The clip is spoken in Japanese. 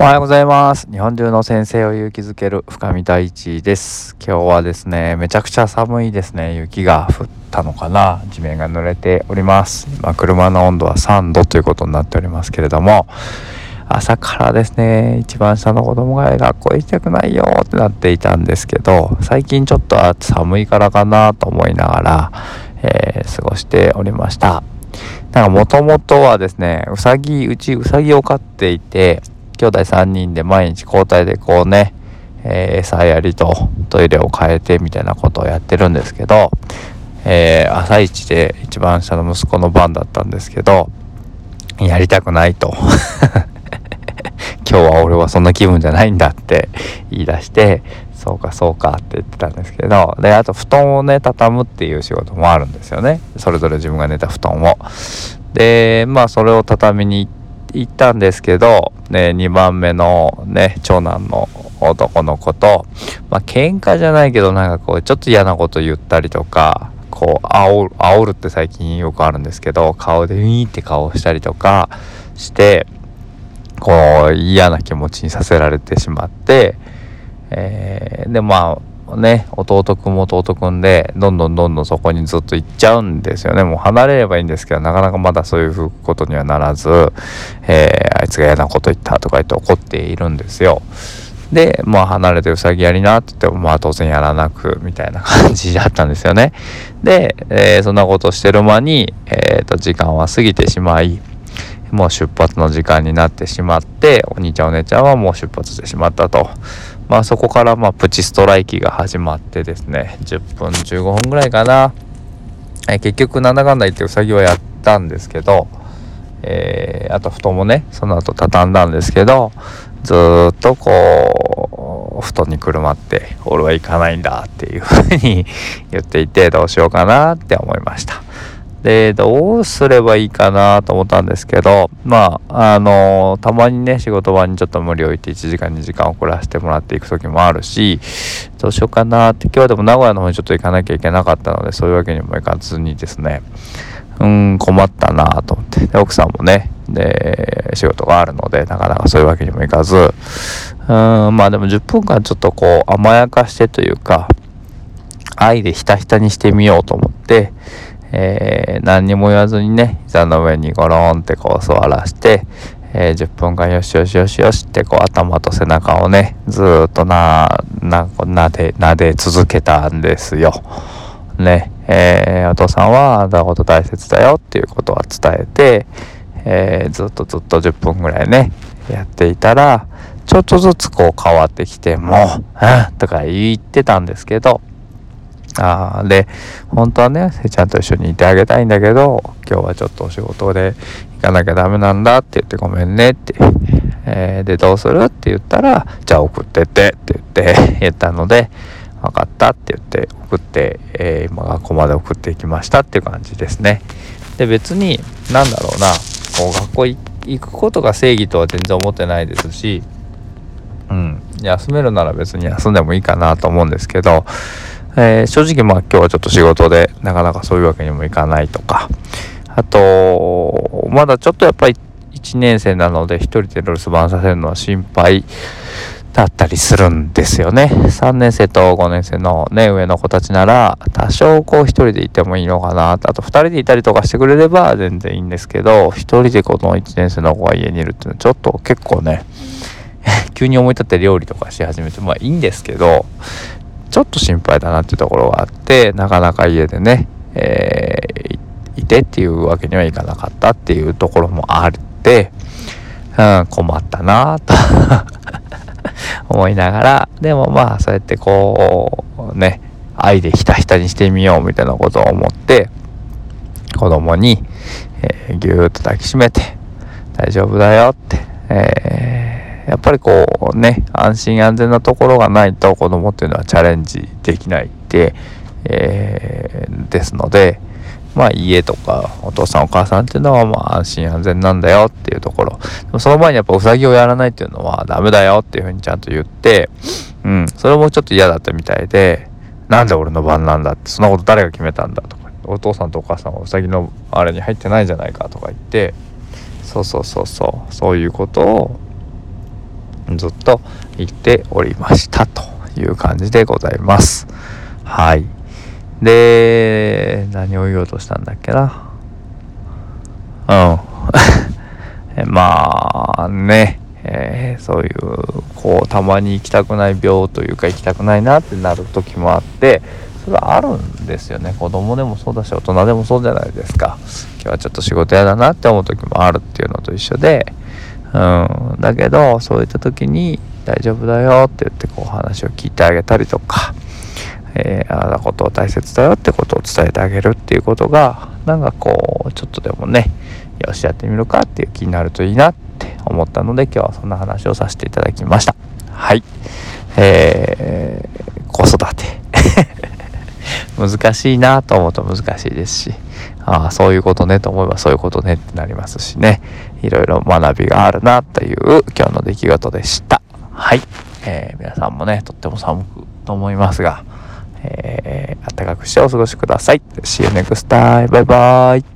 おはようございます。日本中の先生を勇気づける深見大地です。今日はですねめちゃくちゃ寒いですね。雪が降ったのかな。地面が濡れております。今車の温度は3度ということになっておりますけれども。朝からですね一番下の子供が学校行きたくないよってなっていたんですけど最近ちょっと寒いからかなと思いながら、えー、過ごしておりました。なんかもともとはですねうさぎうちうさぎを飼っていて兄弟3人で毎日交代でこうね、えー、餌やりとトイレを変えてみたいなことをやってるんですけど、えー、朝一で一番下の息子の番だったんですけどやりたくないと。今日は俺はそんな気分じゃないんだって言い出してそうかそうかって言ってたんですけどであと布団をね畳むっていう仕事もあるんですよね。それぞれ自分が寝た布団を。でまあそれを畳みに行っ行ったんですけど、ね、2番目のね長男の男の子とまあ喧嘩じゃないけどなんかこうちょっと嫌なこと言ったりとかこう煽る煽るって最近よくあるんですけど顔でウィーンって顔をしたりとかしてこう嫌な気持ちにさせられてしまって、えー、でまあね弟くんも弟くんでどんどんどんどんそこにずっと行っちゃうんですよねもう離れればいいんですけどなかなかまだそういうことにはならず、えー、あいつが嫌なこと言ったとか言って怒っているんですよ。で、まあ離れてうさぎやりなって言っても、まあ当然やらなく、みたいな感じだったんですよね。で、えー、そんなことしてる間に、えっ、ー、と、時間は過ぎてしまい、もう出発の時間になってしまってお兄ちゃんお姉ちゃんはもう出発してしまったとまあそこからまあプチストライキが始まってですね10分15分ぐらいかなえ結局なんだかんだ言ってうさぎはやったんですけど、えー、あと布団もねその後畳んだんですけどずっとこう布団にくるまって俺は行かないんだっていうふうに 言っていてどうしようかなって思いました。で、どうすればいいかなと思ったんですけど、まあ、あのたまにね、仕事場にちょっと無理を置いて1時間2時間遅らせてもらっていく時もあるし、どうしようかなって、今日はでも名古屋の方にちょっと行かなきゃいけなかったので、そういうわけにもいかずにですね、うん、困ったなと思って。奥さんもね、で、仕事があるので、なかなかそういうわけにもいかず、うん、まあでも10分間ちょっとこう甘やかしてというか、愛でひたひたにしてみようと思って、えー、何にも言わずにね膝の上にゴロンってこう座らして、えー、10分間よしよしよしよしってこう頭と背中をねずっとなななでなで続けたんですよ。ねえー、お父さんはあんたこと大切だよっていうことは伝えて、えー、ずっとずっと10分ぐらいねやっていたらちょっとずつこう変わってきてもう「うん」とか言ってたんですけどあで本当はねせちゃんと一緒にいてあげたいんだけど今日はちょっとお仕事で行かなきゃダメなんだって言ってごめんねって、えー、でどうするって言ったらじゃあ送ってってって言って 言ったので分かったって言って送って、えー、今学校まで送っていきましたっていう感じですね。で別に何だろうなこう学校行くことが正義とは全然思ってないですしうん休めるなら別に休んでもいいかなと思うんですけどえー、正直まあ今日はちょっと仕事でなかなかそういうわけにもいかないとか。あとまだちょっとやっぱり1年生なので1人で留守番させるのは心配だったりするんですよね。3年生と5年生のね上の子たちなら多少こう1人でいてもいいのかな。あと2人でいたりとかしてくれれば全然いいんですけど1人でこの1年生の子が家にいるっていうのはちょっと結構ね 急に思い立って料理とかし始めてまあいいんですけどちょっと心配だなっていうところがあってなかなか家でね、えー、いてっていうわけにはいかなかったっていうところもあって、うん、困ったなと 思いながらでもまあそうやってこうね愛でひたひたにしてみようみたいなことを思って子供に、えー、ぎゅーっと抱きしめて大丈夫だよって、えーやっぱりこうね安心安全なところがないと子供っていうのはチャレンジできないって、えー、ですのでまあ家とかお父さんお母さんっていうのはまあ安心安全なんだよっていうところ。でもその前にやっぱうさぎをやらないっていうのはダメだよっていうふうにちゃんと言ってうんそれもちょっと嫌だったみたいでなんで俺の番なんだってそんなこと誰が決めたんだとかお父さんとお母さんはうさぎのあれに入ってないじゃないかとか言ってそうそうそうそうそういうことをずっと言っておりましたという感じでございます。はい。で何を言おうとしたんだっけな？うん。まあね。えー、そういうこうたまに行きたくない病というか行きたくないなってなる時もあってそれはあるんですよね。子供でもそうだし大人でもそうじゃないですか。今日はちょっと仕事嫌だなって思う時もあるっていうのと一緒でうん。だけどそういった時に大丈夫だよって言ってこう話を聞いてあげたりとか、えー、あなたことを大切だよってことを伝えてあげるっていうことがなんかこうちょっとでもねよしやってみるかっていう気になるといいなって思ったので今日はそんな話をさせていただきました。はい。えー、子育て。難しいなと思うと難しいですし。ああそういうことねと思えばそういうことねってなりますしね。いろいろ学びがあるなという今日の出来事でした。はい、えー、皆さんもねとっても寒くと思いますが、えー、暖かくしてお過ごしください。See you next time. バイバイ